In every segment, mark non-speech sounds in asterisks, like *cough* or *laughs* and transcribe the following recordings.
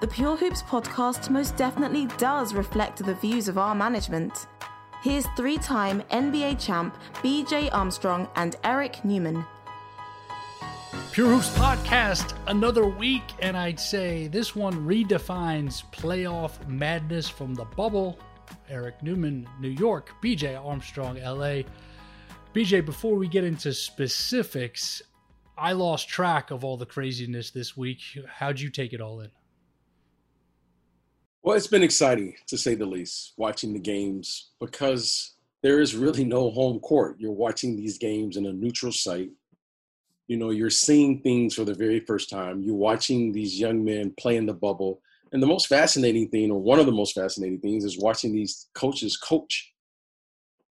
The Pure Hoops podcast most definitely does reflect the views of our management. Here's three time NBA champ BJ Armstrong and Eric Newman. Pure Hoops podcast, another week, and I'd say this one redefines playoff madness from the bubble. Eric Newman, New York, BJ Armstrong, LA. BJ, before we get into specifics, I lost track of all the craziness this week. How'd you take it all in? Well, it's been exciting to say the least, watching the games because there is really no home court. You're watching these games in a neutral site. You know, you're seeing things for the very first time. You're watching these young men play in the bubble. And the most fascinating thing, or one of the most fascinating things, is watching these coaches coach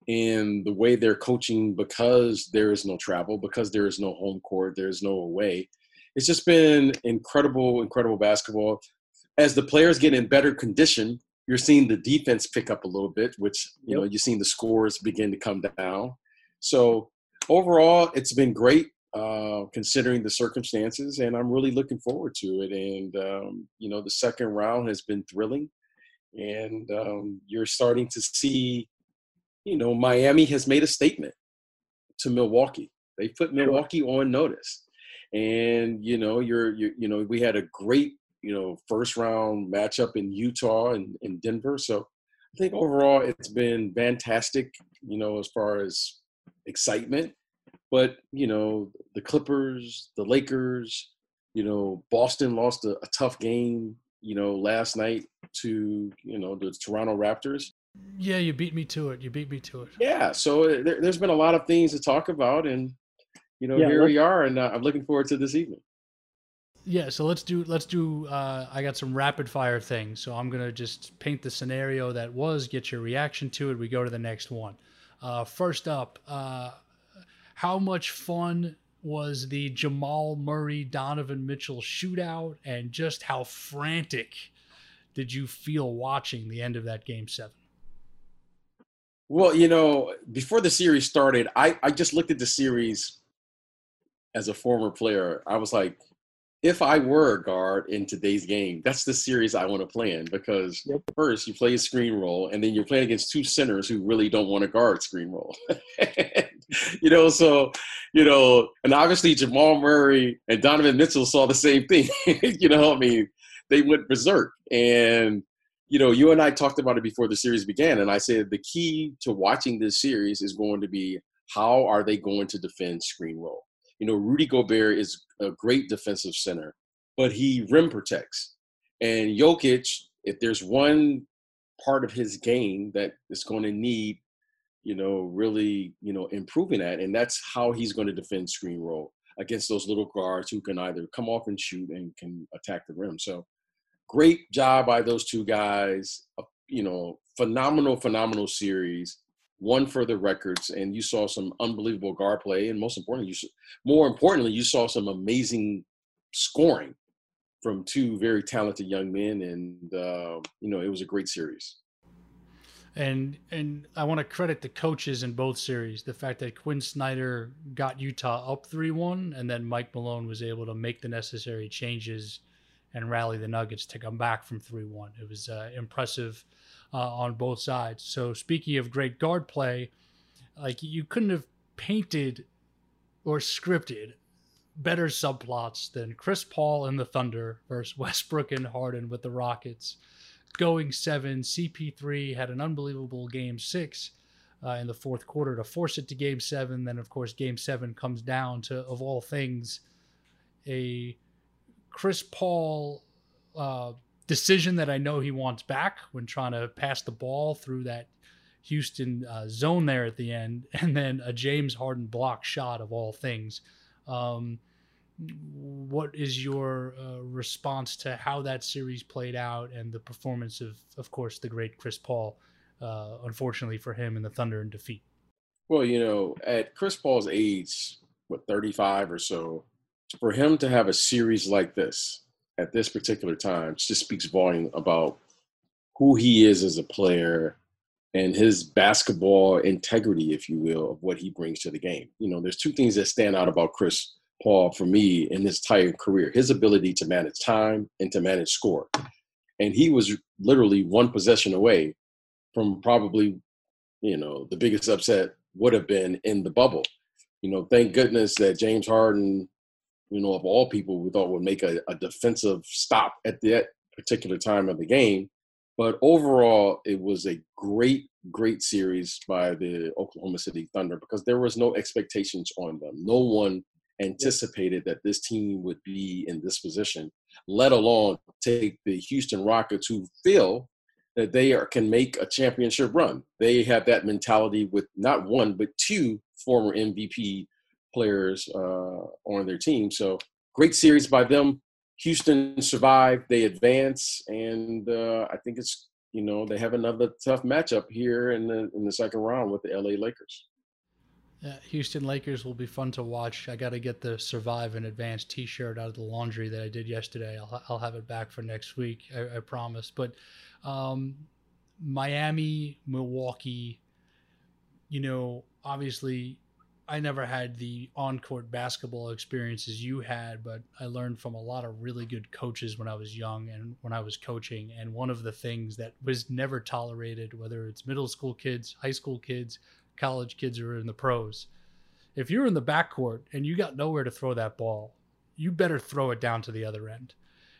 and the way they're coaching because there is no travel, because there is no home court, there is no away. It's just been incredible, incredible basketball. As the players get in better condition, you're seeing the defense pick up a little bit, which you know you're seeing the scores begin to come down. So overall, it's been great uh, considering the circumstances, and I'm really looking forward to it. And um, you know, the second round has been thrilling, and um, you're starting to see you know, Miami has made a statement to Milwaukee. They put Milwaukee on notice. And, you know, you're, you you know, we had a great, you know, first round matchup in Utah and in Denver. So I think overall it's been fantastic, you know, as far as excitement. But, you know, the Clippers, the Lakers, you know, Boston lost a, a tough game, you know, last night to, you know, the Toronto Raptors. Yeah, you beat me to it. You beat me to it. Yeah, so uh, there, has been a lot of things to talk about, and you know, yeah, here we are, and uh, I'm looking forward to this evening. Yeah, so let's do let's do. Uh, I got some rapid fire things, so I'm gonna just paint the scenario that was, get your reaction to it. We go to the next one. Uh, first up, uh, how much fun was the Jamal Murray Donovan Mitchell shootout, and just how frantic did you feel watching the end of that game seven? Well, you know, before the series started, I, I just looked at the series as a former player. I was like, if I were a guard in today's game, that's the series I want to play in because yep. first you play a screen roll and then you're playing against two centers who really don't want to guard screen roll. *laughs* you know, so, you know, and obviously Jamal Murray and Donovan Mitchell saw the same thing. *laughs* you know, I mean, they went berserk. And you know, you and I talked about it before the series began, and I said the key to watching this series is going to be how are they going to defend screen roll. You know, Rudy Gobert is a great defensive center, but he rim protects. And Jokic, if there's one part of his game that is going to need, you know, really, you know, improving at, and that's how he's going to defend screen roll against those little guards who can either come off and shoot and can attack the rim. So great job by those two guys. You know, phenomenal, phenomenal series. One for the records, and you saw some unbelievable guard play, and most importantly, you more importantly, you saw some amazing scoring from two very talented young men, and uh, you know, it was a great series. And and I want to credit the coaches in both series. The fact that Quin Snyder got Utah up three one, and then Mike Malone was able to make the necessary changes and rally the Nuggets to come back from 3 1. It was uh, impressive uh, on both sides. So, speaking of great guard play, like you couldn't have painted or scripted better subplots than Chris Paul and the Thunder versus *laughs* Westbrook and Harden with the Rockets. Going seven, CP3 had an unbelievable game six. uh, in the fourth quarter to force it to game seven. Then, of course, game seven comes down to, of all things, a Chris Paul uh, decision that I know he wants back when trying to pass the ball through that Houston uh, zone there at the end, *laughs* and then a James Harden block shot of all things. Um, what is your uh, response to how that series played out and the performance of, of course, the great Chris Paul? Uh, unfortunately for him, in the Thunder in defeat. Well, you know, at Chris Paul's age, what 35 or so, for him to have a series like this at this particular time just speaks volume about who he is as a player and his basketball integrity, if you will, of what he brings to the game. You know, there's two things that stand out about Chris Paul for me in his entire career his ability to manage time and to manage score. And he was literally one possession away from probably, you know, the biggest upset would have been in the bubble. You know, thank goodness that James Harden, you know, of all people, we thought would make a, a defensive stop at that particular time of the game. But overall, it was a great, great series by the Oklahoma City Thunder because there was no expectations on them. No one anticipated that this team would be in this position, let alone take the Houston Rockets, who feel that they are, can make a championship run. They have that mentality with not one, but two former MVP players uh, on their team. So great series by them. Houston survived, they advance, and uh, I think it's you know they have another tough matchup here in the in the second round with the LA Lakers. Yeah, Houston Lakers will be fun to watch. I got to get the Survive and Advance T-shirt out of the laundry that I did yesterday. I'll I'll have it back for next week. I, I promise. But um, Miami, Milwaukee. You know, obviously, I never had the on-court basketball experiences you had, but I learned from a lot of really good coaches when I was young and when I was coaching. And one of the things that was never tolerated, whether it's middle school kids, high school kids college kids or in the pros. If you're in the backcourt and you got nowhere to throw that ball, you better throw it down to the other end.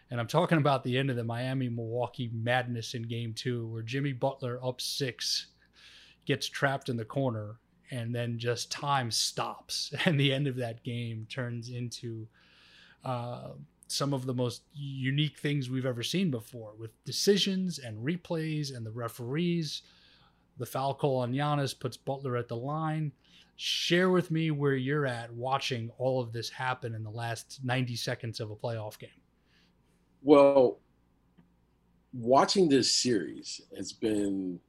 And I'm talking about the end of the Miami Milwaukee madness in game two, where Jimmy Butler up six gets trapped in the corner and then just time stops. *laughs* And the end of that game turns into uh, some of the most unique things we've ever seen before with decisions and replays and the referees the foul call on Giannis puts Butler at the line. Share with me where you're at watching all of this happen in the last 90 seconds of a playoff game. Well, watching this series has been,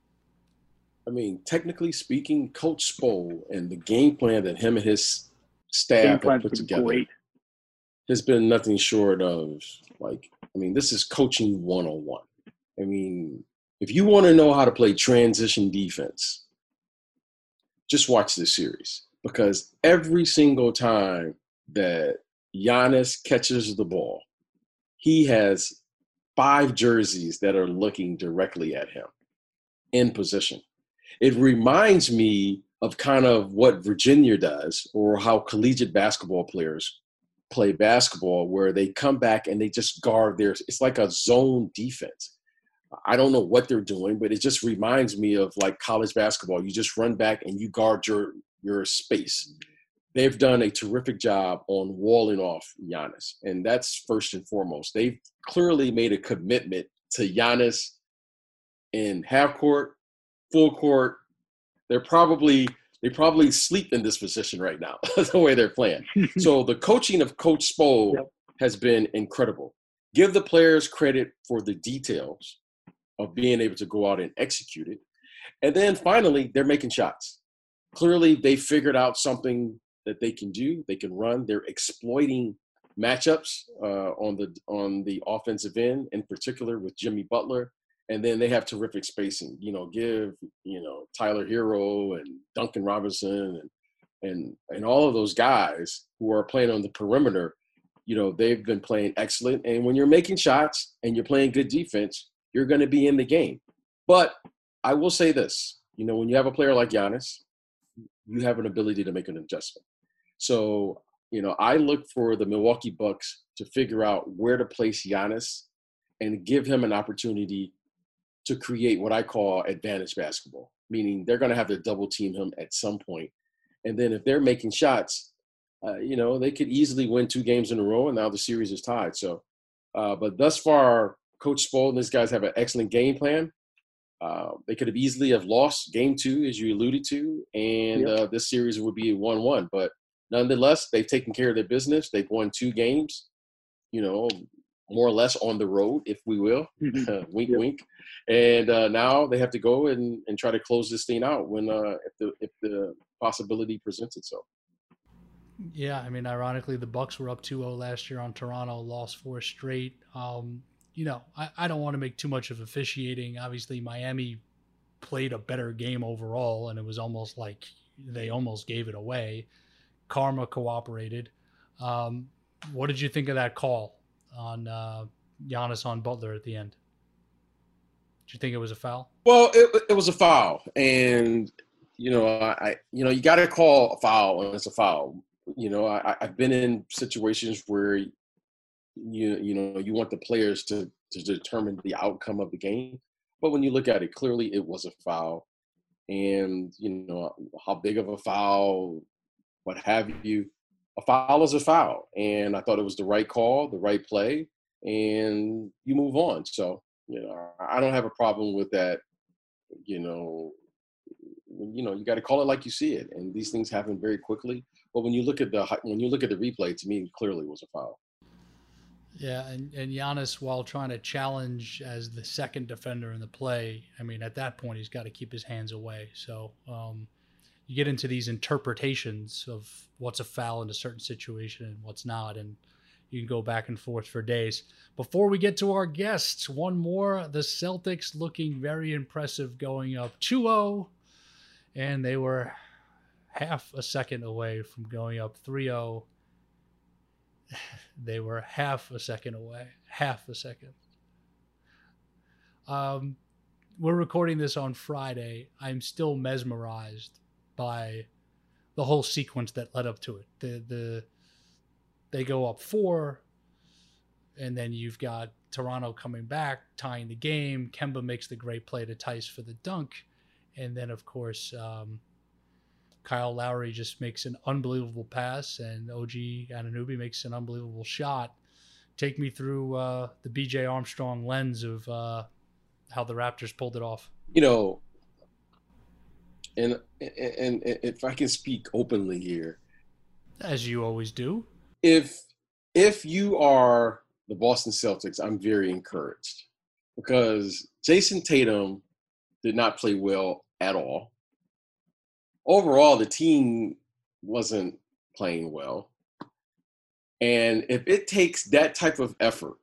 I mean, technically speaking, Coach Spo and the game plan that him and his staff have put together great. has been nothing short of like, I mean, this is coaching one on one. I mean, if you want to know how to play transition defense, just watch this series because every single time that Giannis catches the ball, he has five jerseys that are looking directly at him in position. It reminds me of kind of what Virginia does or how collegiate basketball players play basketball, where they come back and they just guard their, it's like a zone defense. I don't know what they're doing, but it just reminds me of like college basketball. You just run back and you guard your your space. They've done a terrific job on walling off Giannis, and that's first and foremost. They've clearly made a commitment to Giannis in half court, full court. They're probably they probably sleep in this position right now, *laughs* the way they're playing. *laughs* so the coaching of Coach Spo yep. has been incredible. Give the players credit for the details of being able to go out and execute it. And then finally, they're making shots. Clearly, they figured out something that they can do. They can run. They're exploiting matchups uh, on the on the offensive end, in particular with Jimmy Butler. And then they have terrific spacing. You know, give you know Tyler Herro and Duncan Robinson and and and all of those guys who are playing on the perimeter. You know, they've been playing excellent. And when you're making shots and you're playing good defense, you're going to be in the game. But I will say this you know, when you have a player like Giannis, you have an ability to make an adjustment. So, you know, I look for the Milwaukee Bucks to figure out where to place Giannis and give him an opportunity to create what I call advantage basketball. meaning they're going to have to double team him at some point. And then if they're making shots, uh, you know, they could easily win two games in a row, and now the series is tied. So, uh, but thus far, Coach Spo and these guys have an excellent game plan. Uh, they could have easily have lost game two, as you alluded to, and yep. Uh, this series would be one-one. But nonetheless, they've taken care of their business. They've won two games. You know, more or less on the road, if we will. *laughs* *laughs* Wink, yep. wink. And uh, now they have to go and, and try to close this thing out when uh, if the if the possibility presents itself. Yeah, I mean, ironically, the Bucks were up 2-0 last year on Toronto, lost four straight. Um, you know, I, I don't want to make too much of officiating. Obviously, Miami played a better game overall, and it was almost like they almost gave it away. Karma cooperated. Um, what did you think of that call on uh, Giannis on Butler at the end? Did you think it was a foul? Well, it, it was a foul, and you know, I you know you got to call a foul when it's a foul. You know, I, I've been in situations where you you know you want the players to to determine the outcome of the game, but when you look at it clearly, it was a foul, and you know how big of a foul, what have you a foul is a foul. And I thought it was the right call, the right play, and you move on. So, you know, I don't have a problem with that. You know, you know, you got to call it like you see it, and these things happen very quickly. But when you look at the when you look at the replay, to me, clearly was a foul. Yeah, and, and Giannis, while trying to challenge as the second defender in the play, I mean, at that point, he's got to keep his hands away. So, um, you get into these interpretations of what's a foul in a certain situation and what's not and you can go back and forth for days. Before we get to our guests one more. The celtics looking very impressive going up 2-0 and they were half a second away from going up 3-0 *laughs* they were half a second away half a second. Um, we're recording this on friday. I'm still mesmerized by the whole sequence that led up to it. The the they go up four, and then you've got Toronto coming back, tying the game. Kemba makes the great play to Theis for the dunk, and then of course um, Kyle Lowry just makes an unbelievable pass, and OG Anunoby makes an unbelievable shot. Take me through uh, the BJ Armstrong lens of uh, how the Raptors pulled it off. You know, and, and and if I can speak openly here, as you always do, if if you are the Boston Celtics, I'm very encouraged because Jayson Tatum did not play well at all. Overall, the team wasn't playing well. And if it takes that type of effort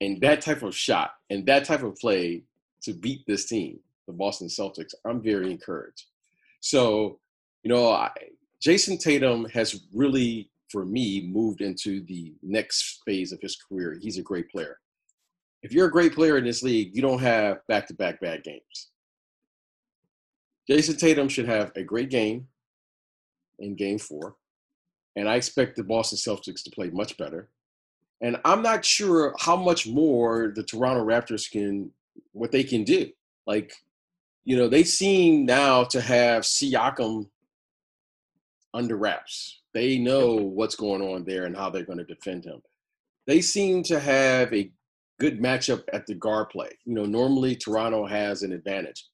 and that type of shot and that type of play to beat this team, the Boston Celtics, I'm very encouraged. So, you know, I, Jayson Tatum has really, for me, moved into the next phase of his career. He's a great player. If you're a great player in this league, you don't have back to back bad games. Jayson Tatum should have a great game in game four. And I expect the Boston Celtics to play much better. And I'm not sure how much more the Toronto Raptors can, what they can do. Like, you know, they seem now to have Siakam under wraps. They know what's going on there and how they're going to defend him. They seem to have a good matchup at the guard play. You know, normally Toronto has an advantage.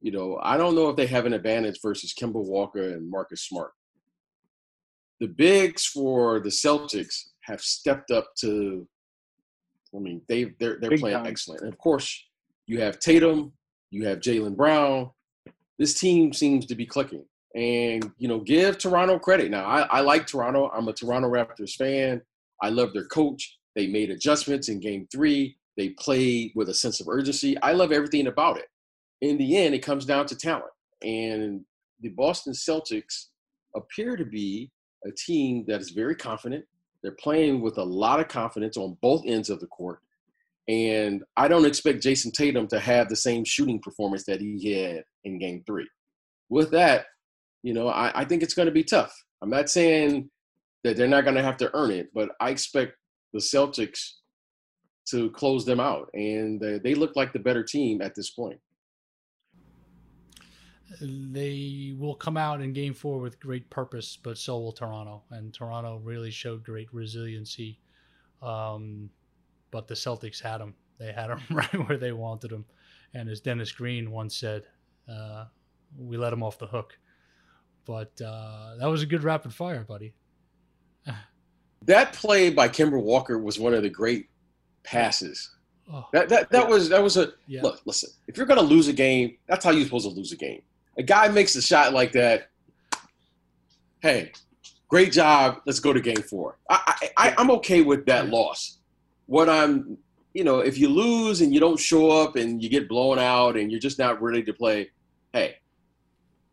You know, I don't know if they have an advantage versus Kemba Walker and Marcus Smart. The bigs for the Celtics have stepped up to. I mean, they they're they're Big playing time. excellent. And of course, you have Tatum, you have Jaylen Brown. This team seems to be clicking. And, you know, give Toronto credit. Now, I, I like Toronto. I'm a Toronto Raptors fan. I love their coach. They made adjustments in game three. They played with a sense of urgency. I love everything about it. In the end, it comes down to talent. And the Boston Celtics appear to be a team that is very confident. They're playing with a lot of confidence on both ends of the court. And I don't expect Jayson Tatum to have the same shooting performance that he had in game three. With that, you know, I, I think it's going to be tough. I'm not saying that they're not going to have to earn it, but I expect the Celtics to close them out. And uh, they look like the better team at this point. they will come out in game four with great purpose, but so will Toronto. And Toronto really showed great resiliency. Um, but the Celtics had them. They had them *laughs* right where they wanted them. And as Dennis Green once said, uh, we let them off the hook. But uh, that was a good rapid fire, buddy. *laughs* that play by Kemba Walker was one of the great passes. Oh, that that, that yeah. was that was a yeah. look. Listen, if you're gonna lose a game, that's how you're supposed to lose a game. A guy makes a shot like that. Hey, great job. Let's go to game four. I, I I'm okay with that loss. What I'm, you know, if you lose and you don't show up and you get blown out and you're just not ready to play, hey,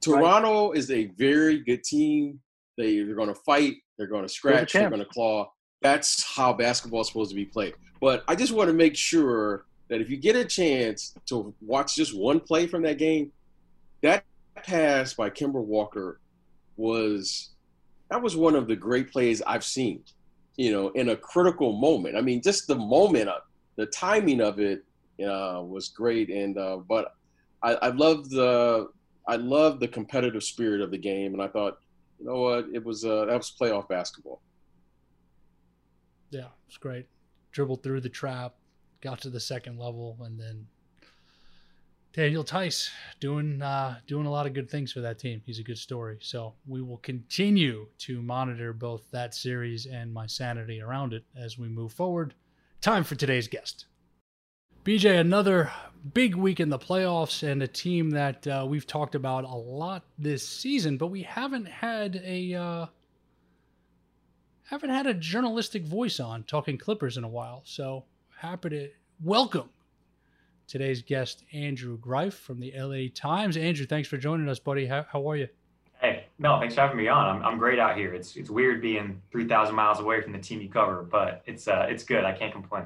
Toronto right. is a very good team. They they're going to fight. They're going to scratch. They're, they're going to claw. That's how basketball is supposed to be played. But I just want to make sure that if you get a chance to watch just one play from that game, that pass by Kemba Walker was that was one of the great plays I've seen. You know, in a critical moment. I mean, just the moment, of, the timing of it uh, was great. And uh, but I, I love the I love the competitive spirit of the game, and I thought, you know what, it was uh, that was playoff basketball. Yeah, it's great. Dribbled through the trap, got to the second level, and then Daniel Theis doing uh, doing a lot of good things for that team. He's a good story. So we will continue to monitor both that series and my sanity around it as we move forward. Time for today's guest. BJ, another big week in the playoffs and a team that uh, we've talked about a lot this season, but we haven't had a uh, haven't had a journalistic voice on talking Clippers in a while. So happy to welcome today's guest, Andrew Greif from the LA Times. Andrew, thanks for joining us, buddy. How, how are you? Hey, no, thanks for having me on. I'm, I'm great out here. It's it's weird being 3,000 miles away from the team you cover, but it's uh, it's good. I can't complain.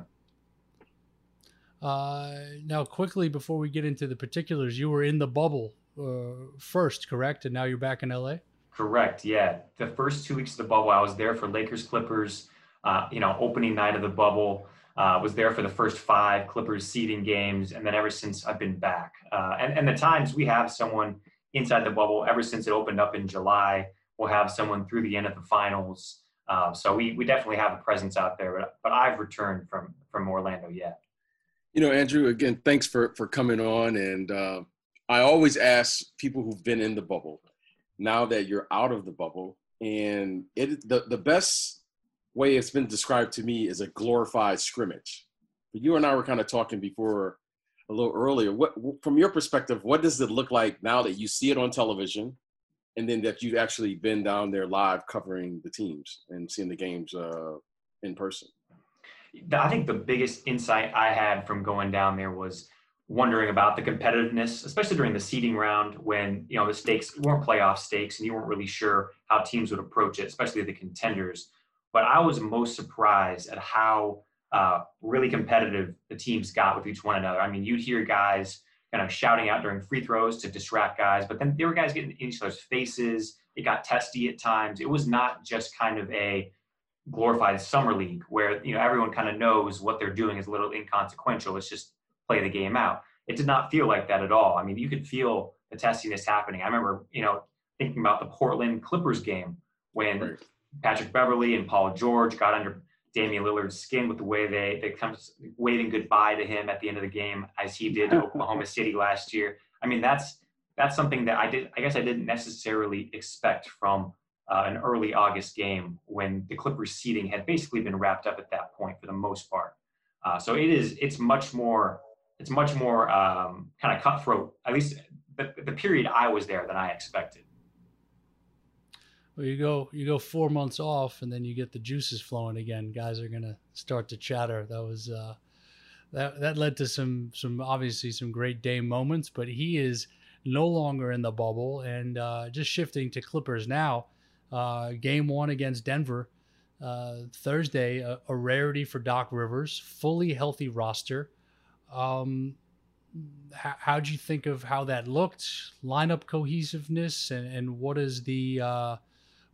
Uh, now, quickly before we get into the particulars, you were in the bubble uh, first, correct? And now you're back in LA. Correct. Yeah, the first two weeks of the bubble, I was there for Lakers Clippers. Uh, you know, opening night of the bubble. Uh, was there for the first five Clippers seeding games, and then ever since I've been back. Uh, and, and the times we have someone inside the bubble ever since it opened up in July. We'll have someone through the end of the finals. Uh, so we, we definitely have a presence out there, but, but I've returned from from Orlando yet. You know, Andrew, again, thanks for, for coming on. And uh, I always ask people who've been in the bubble, now that you're out of the bubble, and it the, the best way it's been described to me is a glorified scrimmage. But you and I were kind of talking before a little earlier. What, from your perspective, what does it look like now that you see it on television, and then that you've actually been down there live covering the teams and seeing the games uh, in person? I think the biggest insight I had from going down there was wondering about the competitiveness, especially during the seeding round when you know the stakes weren't playoff stakes and you weren't really sure how teams would approach it, especially the contenders. But I was most surprised at how uh, really competitive the teams got with each one another. I mean, you'd hear guys kind of shouting out during free throws to distract guys, but then there were guys getting in each other's faces. It got testy at times. It was not just kind of a glorified summer league where you know everyone kind of knows what they're doing is a little inconsequential. It's just play the game out. It did not feel like that at all. I mean, you could feel the testiness happening. I remember, you know, thinking about the Portland Clippers game when. Patrick Beverley and Paul George got under Damian Lillard's skin with the way they they come waving goodbye to him at the end of the game as he did to *laughs* Oklahoma City last year. I mean, that's that's something that I did. I guess I didn't necessarily expect from uh, an early August game when the Clippers seeding had basically been wrapped up at that point for the most part. Uh, so it is it's much more it's much more um, kind of cutthroat at least the, the period I was there than I expected. Well, you go you go four months off and then you get the juices flowing again. Guys are gonna start to chatter. That was uh, that that led to some some obviously some great day moments. But he is no longer in the bubble and uh, just shifting to Clippers now. Uh, game one against Denver uh, Thursday, a, a, rarity for Doc Rivers, fully healthy roster. Um, how, how'd you think of how that looked, lineup cohesiveness, and, and what is the uh,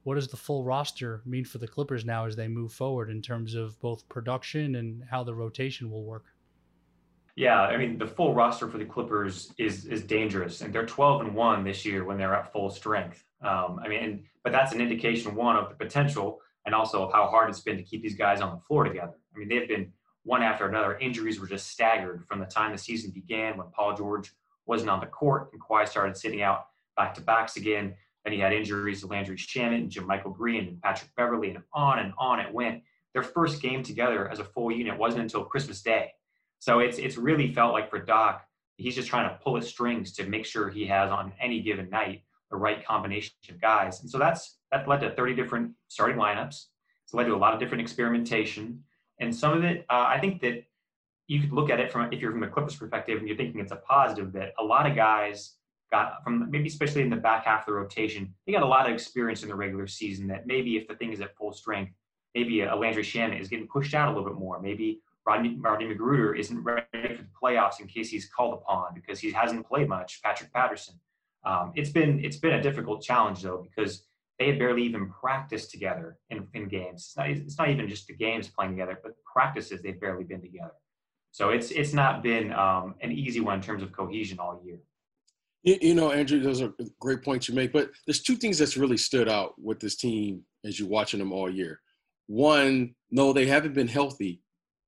what does the full roster mean for the Clippers now as they move forward in terms of both production and how the rotation will work? Yeah, I mean the full roster for the Clippers is is dangerous, and they're 12 and one this year when they're at full strength. Um, I mean, and, but that's an indication one of the potential, and also of how hard it's been to keep these guys on the floor together. I mean, they've been one after another. Injuries were just staggered from the time the season began when Paul George wasn't on the court and Kawhi started sitting out back to backs again. Then he had injuries to Landry Shamet and JaMychal Green and Patrick Beverley, and on and on it went. Their first game together as a full unit wasn't until Christmas Day. So it's it's really felt like for Doc, he's just trying to pull his strings to make sure he has on any given night the right combination of guys. And so that's that led to 30 different starting lineups. It's led to a lot of different experimentation. And some of it, uh, I think that you could look at it from if you're from the Clippers perspective and you're thinking it's a positive that a lot of guys got from maybe especially in the back half of the rotation, they got a lot of experience in the regular season that maybe if the thing is at full strength, maybe a Landry Shamet is getting pushed out a little bit more. Maybe Rodney, Rodney McGruder isn't ready for the playoffs in case he's called upon because he hasn't played much. Patrick Patterson. Um, it's been it's been a difficult challenge though because they had barely even practiced together in, in games. It's not, it's not even just the games playing together, but practices they've barely been together. So it's it's not been um, an easy one in terms of cohesion all year. You, you, know, Andrew, those are great points you make. But there's two things that's really stood out with this team as you're watching them all year. One, no, they haven't been healthy,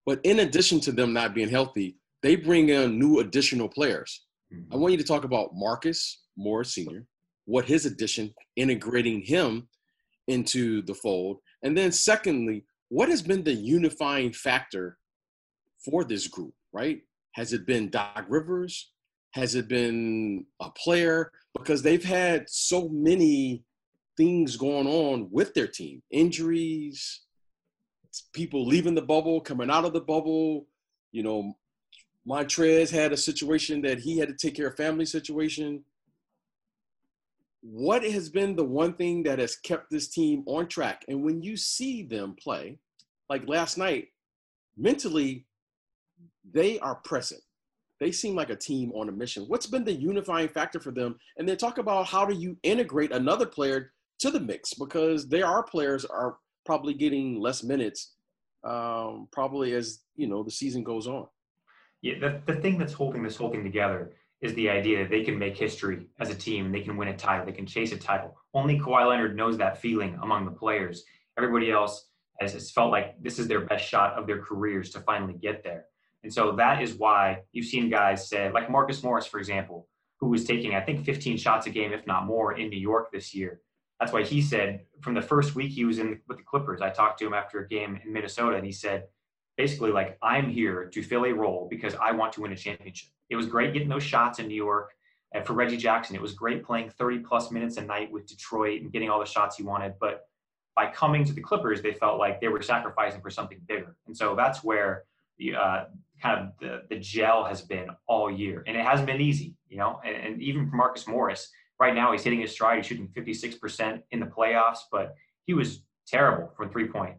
but in addition to them not being healthy, they bring in new additional players. Mm-hmm. I want you to talk about Marcus Morris Sr., what his addition, integrating him into the fold. And then, secondly, what has been the unifying factor for this group, right? Has it been Doc Rivers? Has it been a player? Because they've had so many things going on with their team injuries, people leaving the bubble, coming out of the bubble. You know, Montrezl had a situation that he had to take care of family situation. What has been the one thing that has kept this team on track? And when you see them play, like last night, mentally, they are present. They seem like a team on a mission. What's been the unifying factor for them? And then talk about how do you integrate another player to the mix because there are players are probably getting less minutes, um, probably as you know the season goes on. Yeah, the, the thing that's holding this whole thing together is the idea that they can make history as a team. They can win a title. They can chase a title. Only Kawhi Leonard knows that feeling among the players. Everybody else has, has felt like this is their best shot of their careers to finally get there. And so that is why you've seen guys say, like Marcus Morris, for example, who was taking, I think, 15 shots a game, if not more, in New York this year. That's why he said from the first week he was in with the Clippers, I talked to him after a game in Minnesota, and he said, basically, like, I'm here to fill a role because I want to win a championship. It was great getting those shots in New York. And for Reggie Jackson, it was great playing 30 plus minutes a night with Detroit and getting all the shots he wanted. But by coming to the Clippers, they felt like they were sacrificing for something bigger. And so that's where uh, kind of the, the gel has been all year. And it hasn't been easy, you know, and, and even for Marcus Morris, right now he's hitting his stride. He's shooting 56% in the playoffs, but he was terrible from three point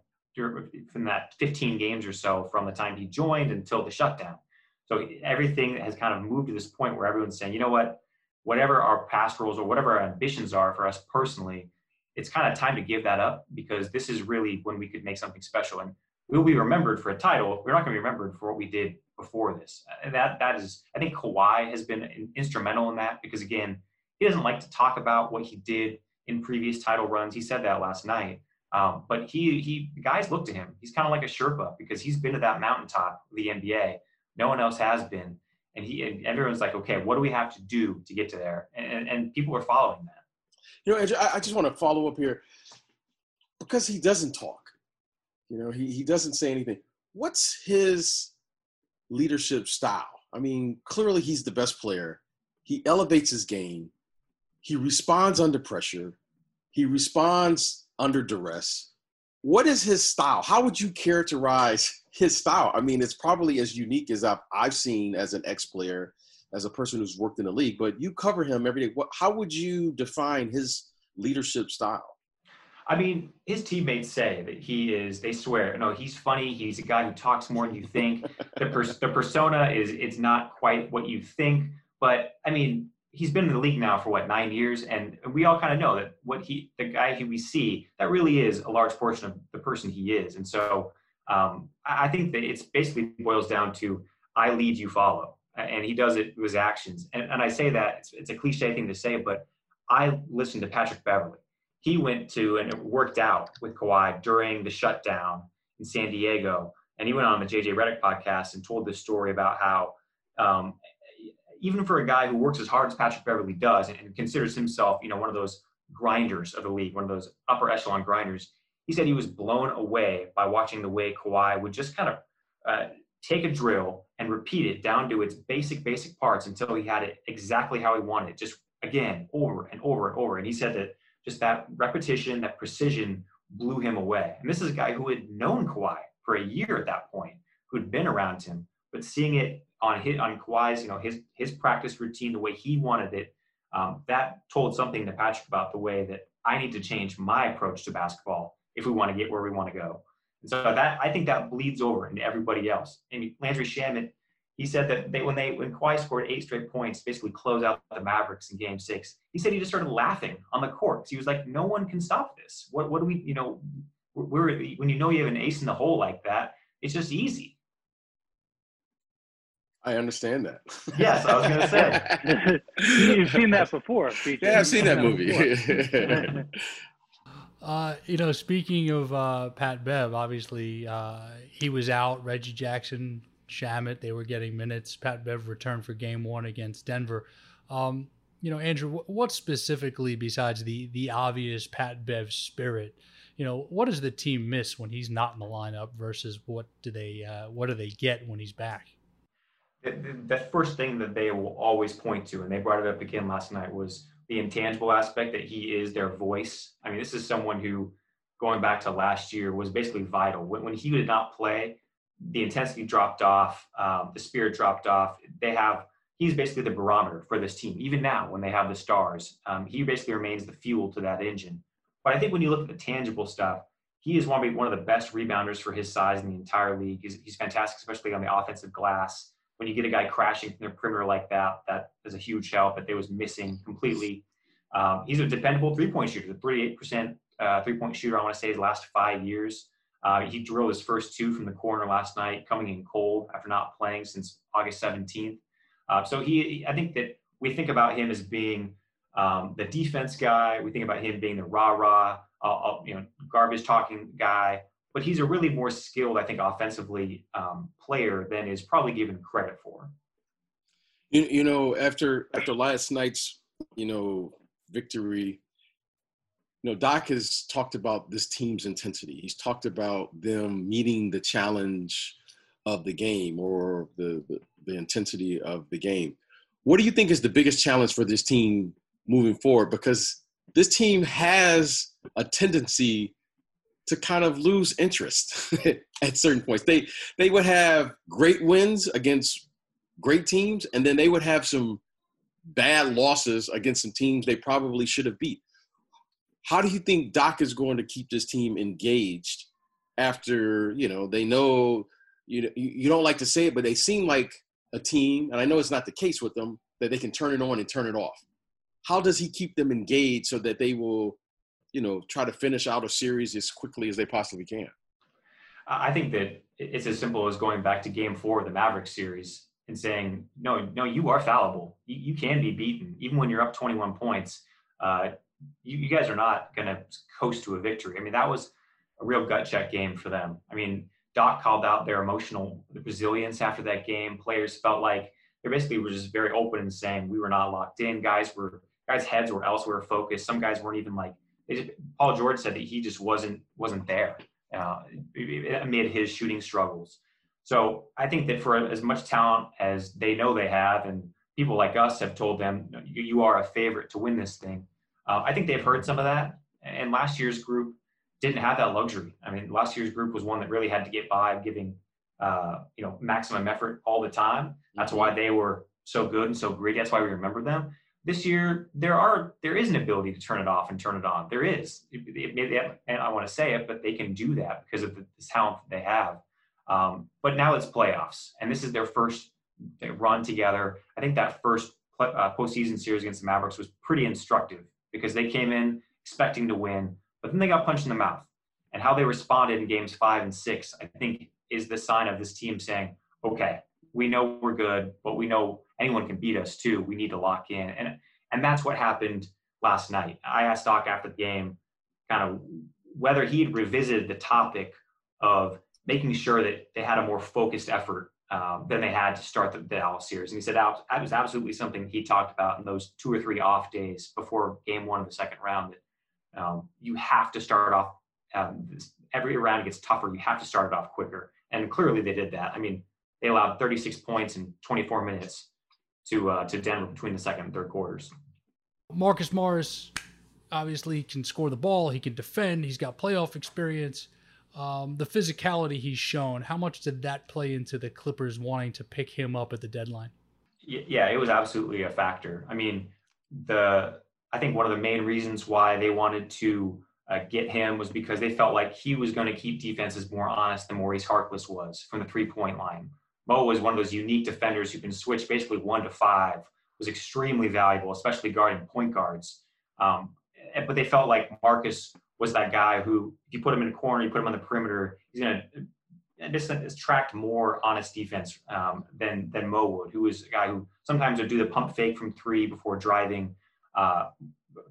from that 15 games or so from the time he joined until the shutdown. So everything has kind of moved to this point where everyone's saying, you know what, whatever our past roles or whatever our ambitions are for us personally, it's kind of time to give that up because this is really when we could make something special. And we'll be remembered for a title. We're not going to be remembered for what we did before this. And that that is, I think Kawhi has been instrumental in that because again, he doesn't like to talk about what he did in previous title runs. He said that last night. Um, but he he guys look to him. He's kind of like a Sherpa because he's been to that mountaintop the NBA. No one else has been. And he and everyone's like, okay, what do we have to do to get to there? And and, people are following that. You know, I, I just want to follow up here because he doesn't talk you know, he, he doesn't say anything. What's his leadership style? I mean, clearly he's the best player. He elevates his game. He responds under pressure. He responds under duress. What is his style? How would you characterize *laughs* his style? I mean, it's probably as unique as I've, I've seen as an ex player, as a person who's worked in the league, but you cover him every day. What, how would you define his leadership style? I mean, his teammates say that he is. They swear, no, he's funny. He's a guy who talks more than you think. the *laughs* pers- the persona is it's not quite what you think, but I mean, he's been in the league now for what nine years, and we all kind of know that what he, the guy who we see, that really is a large portion of the person he is. And so, um, I think that it's basically boils down to I lead, you follow. And he does it with his actions. And, and I say that, it's, it's a cliche thing to say, but I listen to Patrick Beverley. He went to and it worked out with Kawhi during the shutdown in San Diego. And he went on the JJ Redick podcast and told this story about how um, even for a guy who works as hard as Patrick Beverley does and, and considers himself, you know, one of those grinders of the league, one of those upper echelon grinders, he said he was blown away by watching the way Kawhi would just kind of uh, take a drill and repeat it down to its basic, basic parts until he had it exactly how he wanted, it, just again, over and over and over. And he said that just that repetition, that precision blew him away. And this is a guy who had known Kawhi for a year at that point, who'd been around him, but seeing it on his on Kawhi's, you know, his his practice routine, the way he wanted it, um, that told something to Patrick about the way that I need to change my approach to basketball if we want to get where we want to go. And so that I think that bleeds over into everybody else. And Landry Shamet, he said that they when they when Kawhi scored eight straight points, basically close out the Mavericks in Game Six. He said he just started laughing on the court. He was like, "No one can stop this. What what do we? You know, we're when you know you have an ace in the hole like that, it's just easy." I understand that. *laughs* Yes, I was going to say. *laughs* You've seen that before. Yeah, I've seen that movie. *laughs* uh, you know, speaking of uh, Pat Bev, obviously uh, he was out. Reggie Jackson, Shamet, they were getting minutes. Pat Bev returned for Game One against Denver. Um, you know, Andrew, what specifically besides the the obvious Pat Bev spirit? You know, what does the team miss when he's not in the lineup versus what do they uh, what do they get when he's back? The first thing that they will always point to, and they brought it up again last night, was the intangible aspect that he is their voice. I mean, this is someone who, going back to last year, was basically vital. When, when he did not play, the intensity dropped off, um, the spirit dropped off. They have he's basically the barometer for this team. Even now, when they have the stars, um, he basically remains the fuel to that engine. But I think when you look at the tangible stuff, he is one of, one of the best rebounders for his size in the entire league. He's, he's fantastic, especially on the offensive glass when you get a guy crashing from the perimeter like that, that is a huge help. But they was missing completely. Um, he's a dependable three-point shooter, the 38% uh, three-point shooter. I want to say his last five years. Uh, he drilled his first two from the corner last night, coming in cold after not playing since August 17th. Uh, so he, I think that we think about him as being um, the defense guy. We think about him being the rah-rah, uh, uh, you know, garbage talking guy but he's a really more skilled, I think, offensively um, player than is probably given credit for. You, you know, after after last night's you know victory, you know Doc has talked about this team's intensity. He's talked about them meeting the challenge of the game or the, the, the intensity of the game. What do you think is the biggest challenge for this team moving forward? Because this team has a tendency to kind of lose interest *laughs* at certain points. They they would have great wins against great teams, and then they would have some bad losses against some teams they probably should have beat. How do you think Doc is going to keep this team engaged after you know they know you you don't like to say it, but they seem like a team, and I know it's not the case with them that they can turn it on and turn it off. How does he keep them engaged so that they will you know, try to finish out a series as quickly as they possibly can. I think that it's as simple as going back to game four of the Mavericks series and saying, no, no, you are fallible. You, you can be beaten. Even when you're up 21 points, uh, you, you guys are not going to coast to a victory. I mean, that was a real gut check game for them. I mean, Doc called out their emotional resilience after that game. Players felt like they basically were just very open and saying we were not locked in. Guys were guys' heads were elsewhere focused. Some guys weren't even like just, Paul George said that he just wasn't wasn't there uh, amid his shooting struggles. So I think that for as much talent as they know they have, and people like us have told them you, you are a favorite to win this thing, uh, I think they've heard some of that. And last year's group didn't have that luxury. I mean, last year's group was one that really had to get by, giving uh, you know maximum effort all the time. That's why they were so good and so greedy. That's why we remember them this year there are there is an ability to turn it off and turn it on. There is, it, it, and I want to say it, but they can do that because of the, the talent that they have. Um, but now it's playoffs, and this is their first run together. I think that first uh, postseason series against the Mavericks was pretty instructive because they came in expecting to win, but then they got punched in the mouth. And how they responded in games five and six, I think, is the sign of this team saying, "Okay, we know we're good, but we know anyone can beat us too. We need to lock in. And and that's what happened last night. I asked Doc after the game kind of whether he had revisited the topic of making sure that they had a more focused effort um, than they had to start the, the Dallas series. And he said that was absolutely something he talked about in those two or three off days before game one of the second round. That um, you have to start off um, every round gets tougher. You have to start it off quicker. And clearly they did that. I mean, they allowed 36 points in 24 minutes to uh, to Denver between the second and third quarters. Marcus Morris obviously can score the ball. He can defend. He's got playoff experience. Um, the physicality he's shown. How much did that play into the Clippers wanting to pick him up at the deadline? Yeah, it was absolutely a factor. I mean, the I think one of the main reasons why they wanted to uh, get him was because they felt like he was going to keep defenses more honest than Maurice Harkless was from the three point line. Mo was one of those unique defenders who can switch basically one to five, was extremely valuable, especially guarding point guards. Um, but they felt like Marcus was that guy who, if you put him in a corner, you put him on the perimeter, he's going to just attract more honest defense um, than than Mo would, who is a guy who sometimes would do the pump fake from three before driving. Uh,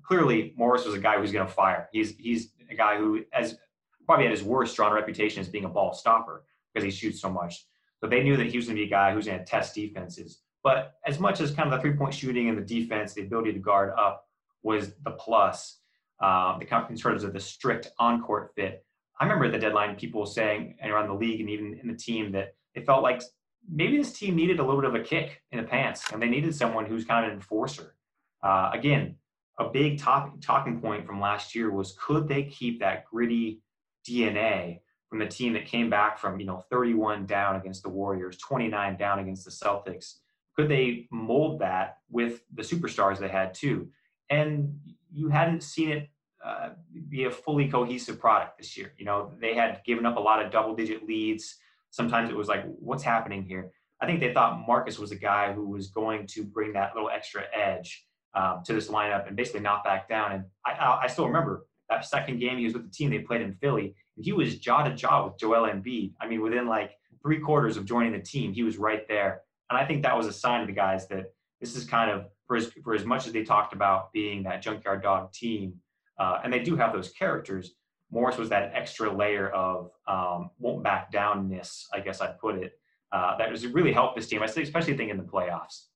clearly Morris was a guy who's going to fire. He's he's a guy who has probably had his worst strong reputation as being a ball stopper because he shoots so much. So they knew that he was going to be a guy who's going to test defenses. But as much as kind of the three point shooting and the defense, the ability to guard up was the plus, uh, the in terms of the strict on court fit. I remember the deadline people saying around the league and even in the team that it felt like maybe this team needed a little bit of a kick in the pants and they needed someone who's kind of an enforcer. Uh, again, a big topic, talking point from last year was could they keep that gritty DNA from the team that came back from you know 31 down against the Warriors, 29 down against the Celtics? Could they mold that with the superstars they had too? And you hadn't seen it uh, be a fully cohesive product this year. You know they had given up a lot of double-digit leads. Sometimes it was like, what's happening here? I think they thought Marcus was a guy who was going to bring that little extra edge um, to this lineup and basically not back down. And I, I, still remember that second game he was with the team they played in Philly, and he was jaw to jaw with Joel Embiid. I mean, within like three quarters of joining the team, he was right there. And I think that was a sign to the guys that this is kind of for as, for as much as they talked about being that junkyard dog team, uh, and they do have those characters. Morris was that extra layer of um, won't back downness, I guess I'd put it. Uh, that has really helped this team, especially think in the playoffs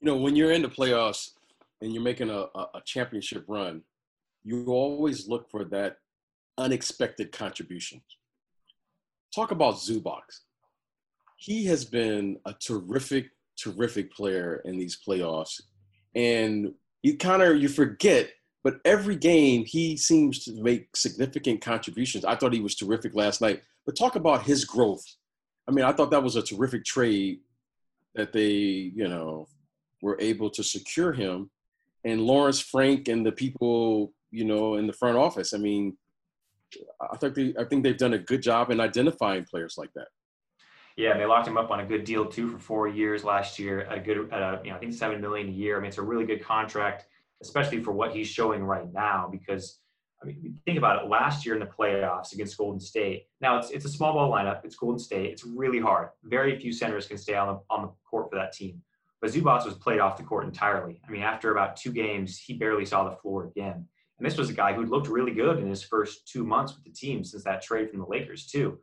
you know, when you're in the playoffs and you're making a, a championship run, you always look for that unexpected contribution. Talk about Zubac. He has been a terrific, terrific player in these playoffs. And you kind of you forget, but every game he seems to make significant contributions. I thought he was terrific last night. But talk about his growth. I mean, I thought that was a terrific trade that they, you know, were able to secure him. And Lawrence Frank and the people, you know, in the front office. I mean, I think they, I think they've done a good job in identifying players like that. Yeah, and they locked him up on a good deal too for four years last year. A good, uh, you know, I think seven million a year. I mean, it's a really good contract, especially for what he's showing right now. Because I mean, think about it. Last year in the playoffs against Golden State. Now it's it's a small ball lineup. It's Golden State. It's really hard. Very few centers can stay on the on the court for that team. But Zubac was played off the court entirely. I mean, after about two games, he barely saw the floor again. And this was a guy who looked really good in his first two months with the team since that trade from the Lakers too.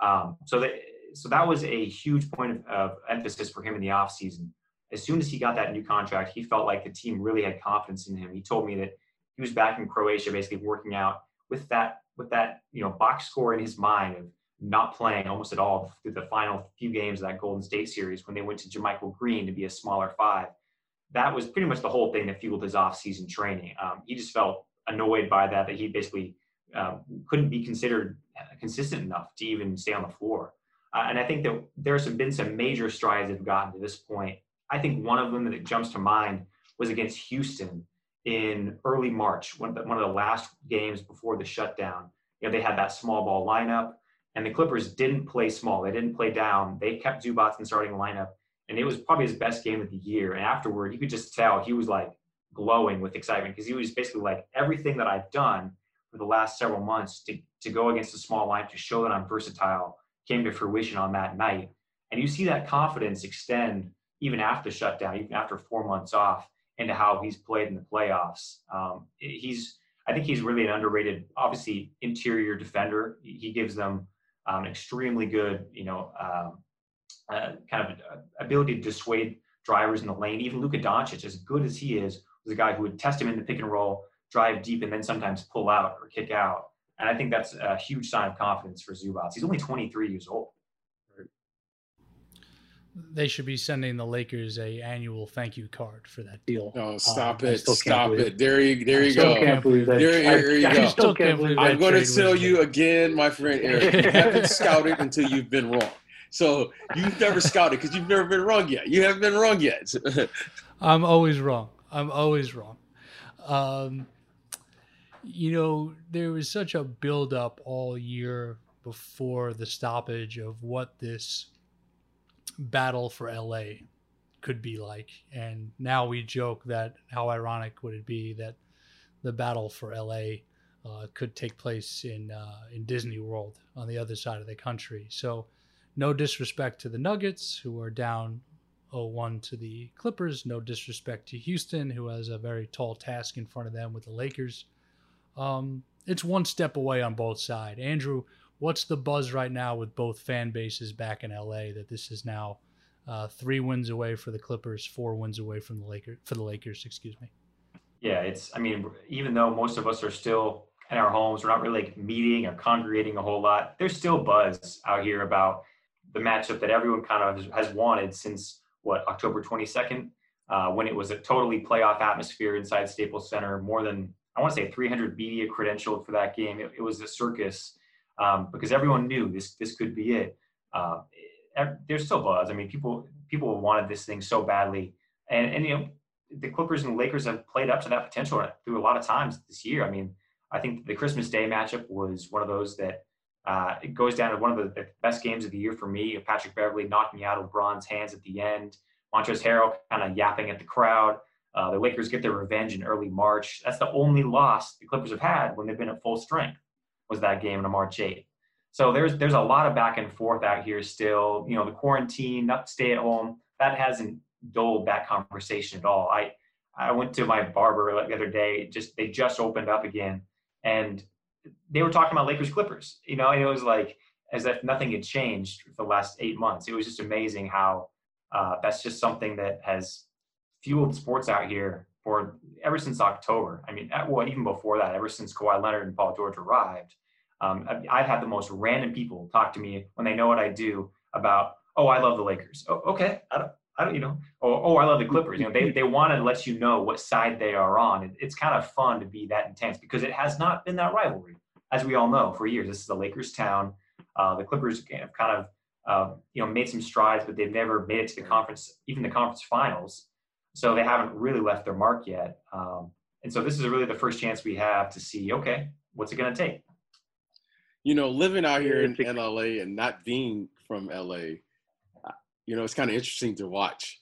Um, so that so that was a huge point of, of emphasis for him in the offseason. As soon as he got that new contract, he felt like the team really had confidence in him. He told me that he was back in Croatia, basically working out with that with that you know box score in his mind of not playing almost at all through the final few games of that Golden State series when they went to JaMychal Green to be a smaller five. That was pretty much the whole thing that fueled his off-season training. Um, he just felt annoyed by that, that he basically um, couldn't be considered consistent enough to even stay on the floor. Uh, and I think that there's been some major strides they've gotten to this point. I think one of them that jumps to mind was against Houston in early March, one of the, one of the last games before the shutdown. You know, they had that small ball lineup. And the Clippers didn't play small. They didn't play down. They kept Zubac in the starting lineup. And it was probably his best game of the year. And afterward, you could just tell he was like glowing with excitement because he was basically like, everything that I've done for the last several months to, to go against a small line to show that I'm versatile came to fruition on that night. And you see that confidence extend even after the shutdown, even after four months off, into how he's played in the playoffs. Um, he's, I think he's really an underrated, obviously interior defender. He gives them um, extremely good, you know, um, uh, kind of uh, ability to dissuade drivers in the lane. Even Luka Doncic, as good as he is, was a guy who would test him in the pick and roll, drive deep, and then sometimes pull out or kick out. And I think that's a huge sign of confidence for Zubac. He's only 23 years old. They should be sending the Lakers a annual thank you card for that deal. Oh, stop it! Stop it! There you, there you go. Can't believe that. There, there you I, go. I still can't believe I'm going to tell you made. again, my friend Eric. You haven't scouted until you've been wrong. So you've never scouted because you've never been wrong yet. You haven't been wrong yet. *laughs* I'm always wrong. I'm always wrong. Um, you know, there was such a buildup all year before the stoppage of what this battle for LA could be like. And now we joke that how ironic would it be that the battle for LA uh, could take place in uh, in Disney World on the other side of the country. So, no disrespect to the Nuggets, who are down 0-1 to the Clippers. No disrespect to Houston, who has a very tall task in front of them with the Lakers. Um, it's one step away on both sides. Andrew, what's the buzz right now with both fan bases back in LA that this is now uh, three wins away for the Clippers, four wins away from the Lakers for the Lakers, excuse me. Yeah, it's. I mean, even though most of us are still in our homes, we're not really like meeting or congregating a whole lot. There's still buzz out here about the matchup that everyone kind of has, wanted since what October 22nd, uh, when it was a totally playoff atmosphere inside Staples Center. More than I want to say 300 media credentialed for that game. It, it was a circus um, because everyone knew this this could be it. Uh, there's still buzz. I mean, people people wanted this thing so badly, and and you know the Clippers and Lakers have played up to that potential through a lot of times this year. I mean, I think the Christmas Day matchup was one of those that uh, it goes down to one of the, the, best games of the year for me. Patrick Beverley knocking out LeBron's hands at the end. Montrezl Harrell kind of yapping at the crowd. Uh, the Lakers get their revenge in early March. That's the only loss the Clippers have had when they've been at full strength. Was that game on March 8th? So there's there's a lot of back and forth out here still. You know, the quarantine, not stay at home, that hasn't dulled that conversation at all. I I went to my barber the other day. Just they just opened up again, and they were talking about Lakers Clippers. You know, and it was like as if nothing had changed for the last eight months. It was just amazing how uh, that's just something that has fueled sports out here for ever since October. I mean, well, even before that, ever since Kawhi Leonard and Paul George arrived. Um, I've had the most random people talk to me when they know what I do about, oh, I love the Lakers. Oh, okay, I don't, I don't, you know, or oh, I love the Clippers. You know, they they want to let you know what side they are on. It, it's kind of fun to be that intense because it has not been that rivalry, as we all know, for years. This is a Lakers town. Uh, the Clippers have kind of, uh, you know, made some strides, but they've never made it to the conference, even the conference finals. So they haven't really left their mark yet. Um, and so this is really the first chance we have to see, okay, what's it going to take? you know, living out here in, in LA and not being from LA, you know, it's kind of interesting to watch.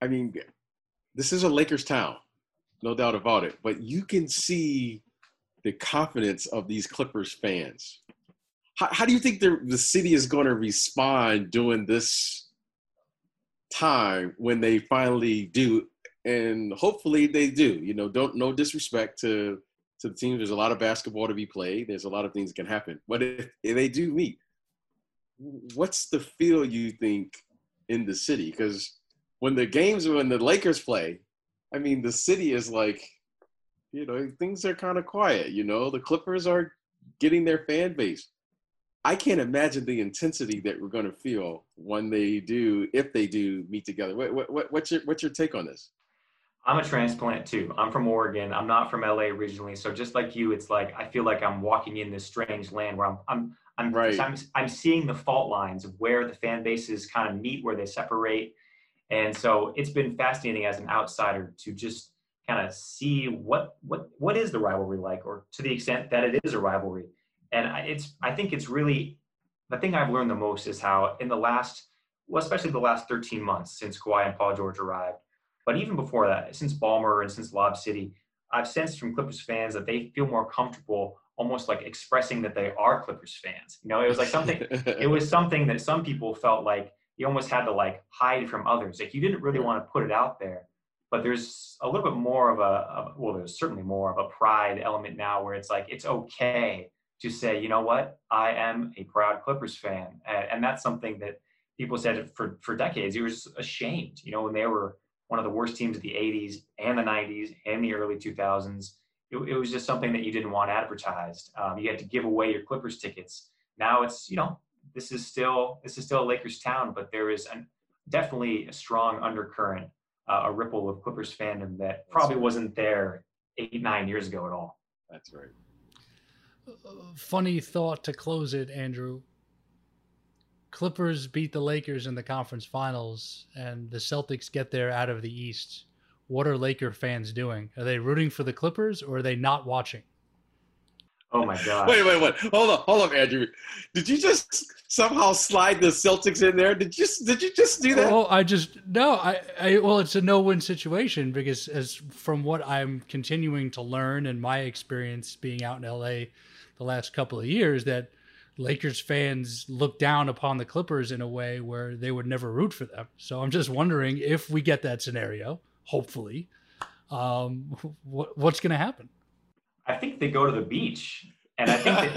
I mean, this is a Lakers town, no doubt about it, but you can see the confidence of these Clippers fans. How, how do you think the, the city is going to respond during this time when they finally do? And hopefully they do. You know, don't no disrespect to to the team. There's a lot of basketball to be played. There's a lot of things that can happen. But if, if they do meet, what's the feel you think in the city? Because when the games, when the Lakers play, I mean, the city is like, you know, things are kind of quiet. You know, the Clippers are getting their fan base. I can't imagine the intensity that we're going to feel when they do, if they do meet together. What, what, what's your what's your take on this? I'm a transplant too. I'm from Oregon. I'm not from LA originally. So just like you, it's like I feel like I'm walking in this strange land where I'm I'm I'm right. I'm, I'm seeing the fault lines of where the fan bases kind of meet, where they separate. And so it's been fascinating as an outsider to just kind of see what what what is the rivalry like, or to the extent that it is a rivalry. And it's I think it's really the thing I've learned the most is how in the last well, especially the last 13 months since Kawhi and Paul George arrived, but even before that, since Ballmer and since Lob City, I've sensed from Clippers fans that they feel more comfortable almost like expressing that they are Clippers fans. You know, it was like something, *laughs* it was something that some people felt like, you almost had to like hide from others. Like you didn't really want to put it out there. But there's a little bit more of a, of, well, there's certainly more of a pride element now where it's like it's okay to say, you know what, I am a proud Clippers fan, and, and that's something that people said for for decades. It was ashamed, you know, when they were one of the worst teams of the 80s and the 90s and the early 2000s. It, it was just something that you didn't want advertised. Um, you had to give away your Clippers tickets. Now it's you know this is still this is still a Lakers town, but there is an, definitely a strong undercurrent, uh, a ripple of Clippers fandom that probably wasn't there eight nine years ago at all. That's right. Funny thought to close it, Andrew. Clippers beat the Lakers in the conference finals, and the Celtics get there out of the East. What are Laker fans doing? Are they rooting for the Clippers or are they not watching? Oh my god! Wait, wait, wait! Hold on, hold on, Andrew. Did you just somehow slide the Celtics in there? Did you did you just do that? Well, I just no. I, I well, it's a no-win situation because as from what I'm continuing to learn and my experience being out in LA the last couple of years, that Lakers fans look down upon the Clippers in a way where they would never root for them. So I'm just wondering if we get that scenario, hopefully, um, what, what's going to happen? I think they go to the beach, and I think they,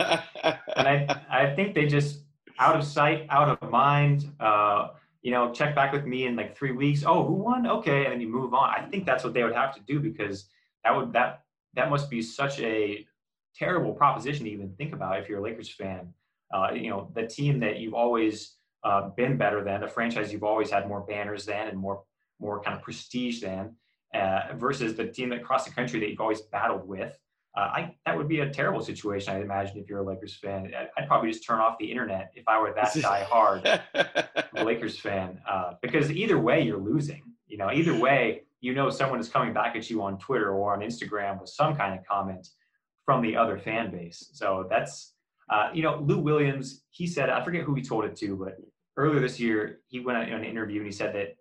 and I I think they just out of sight, out of mind. Uh, you know, check back with me in like three weeks. Oh, who won? Okay, and then you move on. I think that's what they would have to do because that would that that must be such a terrible proposition to even think about if you're a Lakers fan. Uh, you know, the team that you've always uh, been better than, the franchise you've always had more banners than, and more more kind of prestige than, uh, versus the team across the country that you've always battled with uh, I that would be a terrible situation. I'd imagine if you're a Lakers fan, I'd probably just turn off the internet if I were that *laughs* die hard Lakers fan, uh, because either way you're losing. You know, either way, you know someone is coming back at you on Twitter or on Instagram with some kind of comment from the other fan base. So that's uh, you know, Lou Williams. He said I forget who he told it to, but earlier this year he went on an interview and he said that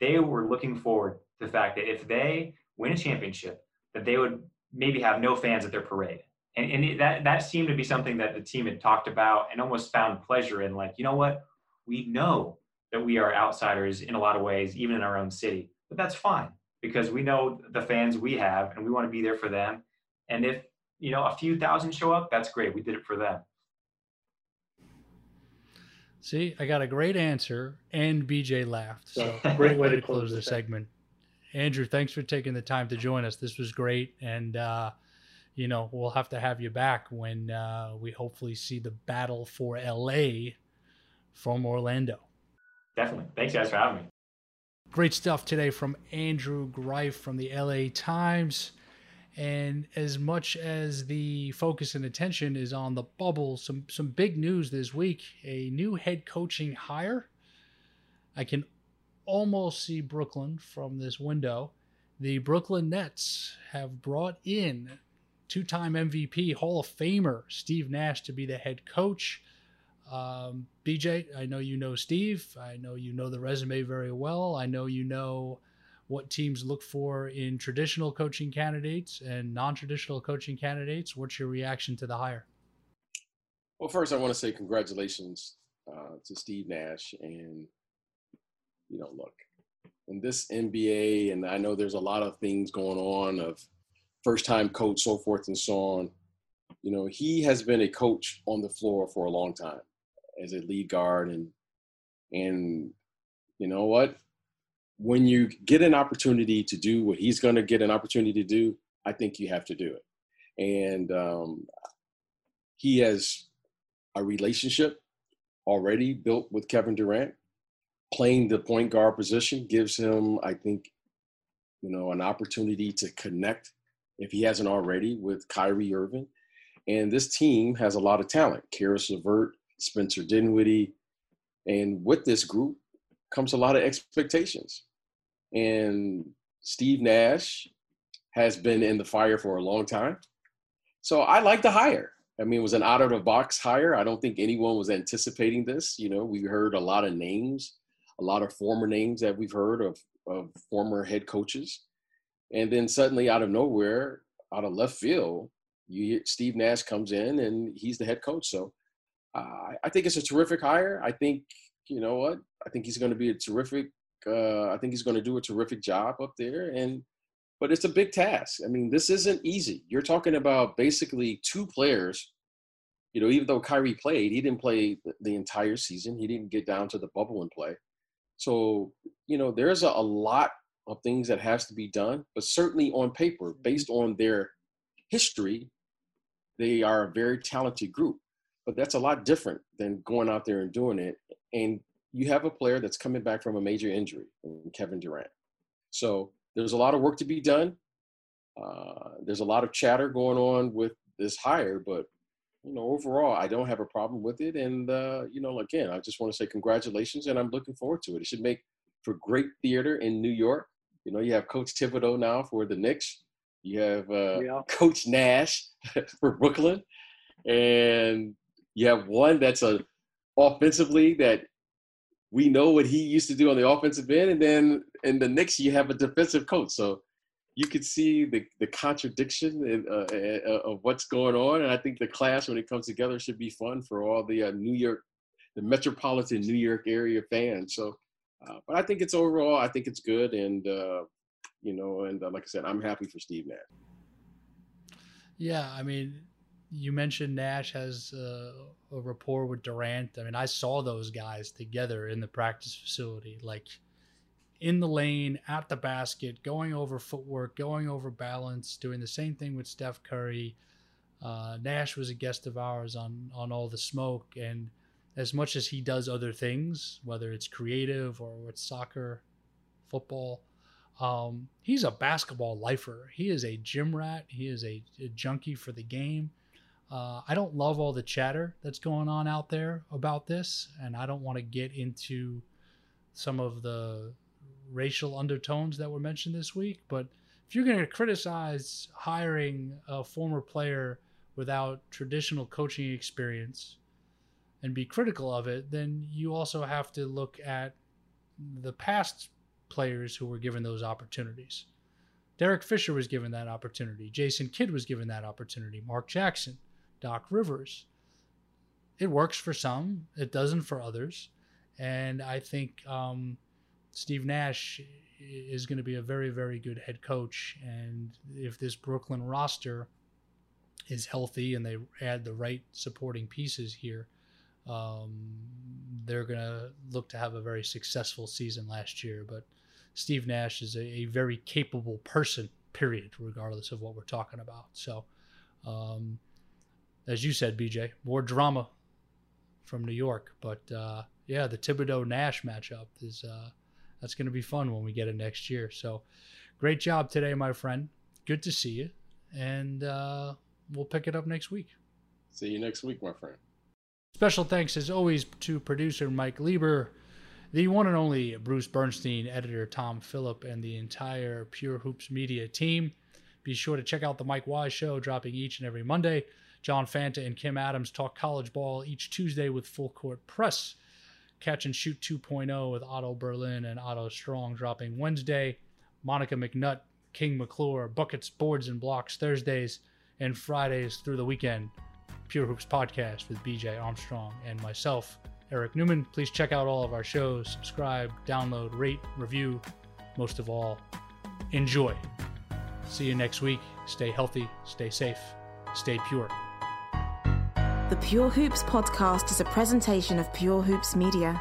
they were looking forward to the fact that if they win a championship, that they would maybe have no fans at their parade. And, and that, that seemed to be something that the team had talked about and almost found pleasure in. Like, you know what? We know that we are outsiders in a lot of ways, even in our own city, but that's fine because we know the fans we have and we want to be there for them. And if, you know, a few thousand show up, that's great. We did it for them. See, I got a great answer, and BJ laughed. So, *laughs* great way to close the segment. Andrew, thanks for taking the time to join us. This was great, and uh, you know we'll have to have you back when uh, we hopefully see the battle for LA from Orlando. Definitely. Thanks guys for having me. Great stuff today from Andrew Greif from the LA Times. And as much as the focus and attention is on the bubble, some some big news this week: a new head coaching hire. I can almost see Brooklyn from this window. The Brooklyn Nets have brought in two time MVP Hall of Famer Steve Nash to be the head coach. Um, BJ, I know you know Steve. I know you know the resume very well. I know you know what teams look for in traditional coaching candidates and non traditional coaching candidates. What's your reaction to the hire? Well, first, I want to say congratulations uh, to Steve Nash and you know, look, in this NBA, and I know there's a lot of things going on of first time coach, so forth and so on. You know, he has been a coach on the floor for a long time as a lead guard and and you know what? When you get an opportunity to do what he's going to get an opportunity to do, I think you have to do it. And um, he has a relationship already built with Kevin Durant playing the point guard position gives him, I think, you know, an opportunity to connect if he hasn't already with Kyrie Irving. And this team has a lot of talent. Caris LeVert, Spencer Dinwiddie, and with this group comes a lot of expectations. And Steve Nash has been in the fire for a long time. So I like the hire. I mean, it was an out of the box hire. I don't think anyone was anticipating this. You know, we heard a lot of names a lot of former names that we've heard of, of former head coaches. And then suddenly out of nowhere, out of left field, you Steve Nash comes in and he's the head coach. So uh, I think it's a terrific hire. I think you know what? I think he's going to be a terrific. Uh, I think he's going to do a terrific job up there, and but it's a big task. I mean, this isn't easy. You're talking about basically two players. You know, even though Kyrie played, he didn't play the entire season. He didn't get down to the bubble and play. So, you know, there's a, a lot of things that has to be done, but certainly on paper, based on their history, they are a very talented group. But that's a lot different than going out there and doing it. And you have a player that's coming back from a major injury, Kevin Durant. So there's a lot of work to be done. Uh, there's a lot of chatter going on with this hire, but you know, overall, I don't have a problem with it. And uh, you know, again, I just want to say congratulations, and I'm looking forward to it. It should make for great theater in New York. You know, you have Coach Thibodeau now for the Knicks. You have uh, yeah. *laughs* Coach Nash *laughs* for Brooklyn, and you have one that's a offensively that we know what he used to do on the offensive end, and then in the Knicks you have a defensive coach. So you could see the the contradiction in, uh, uh, of what's going on, and I think the class when it comes together should be fun for all the uh, New York, the metropolitan New York area fans. So, uh, but I think it's overall, I think it's good, and uh, you know, and uh, like I said, I'm happy for Steve Nash. Yeah, I mean, you mentioned Nash has a rapport with Durant. I mean, I saw those guys together in the practice facility, like in the lane, at the basket, going over footwork, going over balance, doing the same thing with Steph Curry. Uh, Nash was a guest of ours on on all the smoke, and as much as he does other things, whether it's creative or it's soccer, football, um, he's a basketball lifer. He is a gym rat. He is a, a junkie for the game. Uh, I don't love all the chatter that's going on out there about this, and I don't want to get into some of the racial undertones that were mentioned this week. But if you're going to criticize hiring a former player without traditional coaching experience and be critical of it, then you also have to look at the past players who were given those opportunities. Derek Fisher was given that opportunity. Jason Kidd was given that opportunity. Mark Jackson. Doc Rivers. It works for some, it doesn't for others. And I think um, Steve Nash is going to be a very, very good head coach. And if this Brooklyn roster is healthy and they add the right supporting pieces here, um, they're going to look to have a very successful season last year. But Steve Nash is a, a very capable person, period, regardless of what we're talking about. So, um, as you said, BJ, more drama from New York. But uh, yeah, the Thibodeau Nash matchup is uh, that's going to be fun when we get it next year. So great job today, my friend. Good to see you, and uh, we'll pick it up next week. See you next week, my friend. Special thanks, as always, to producer Mike Lieber, the one and only Bruce Bernstein, editor Tom Phillip, and the entire Pure Hoops Media team. Be sure to check out the Mike Wise Show, dropping each and every Monday. John Fanta and Kim Adams talk college ball each Tuesday with Full Court Press. Catch and Shoot 2.0 with Otto Berlin and Otto Strong dropping Wednesday. Monica McNutt, King McClure, Buckets, Boards, and Blocks Thursdays, and Fridays through the weekend. Pure Hoops Podcast with BJ Armstrong and myself, Eric Newman. Please check out all of our shows, subscribe, download, rate, review. Most of all, enjoy. See you next week. Stay healthy, stay safe, stay pure. The Pure Hoops podcast is a presentation of Pure Hoops Media.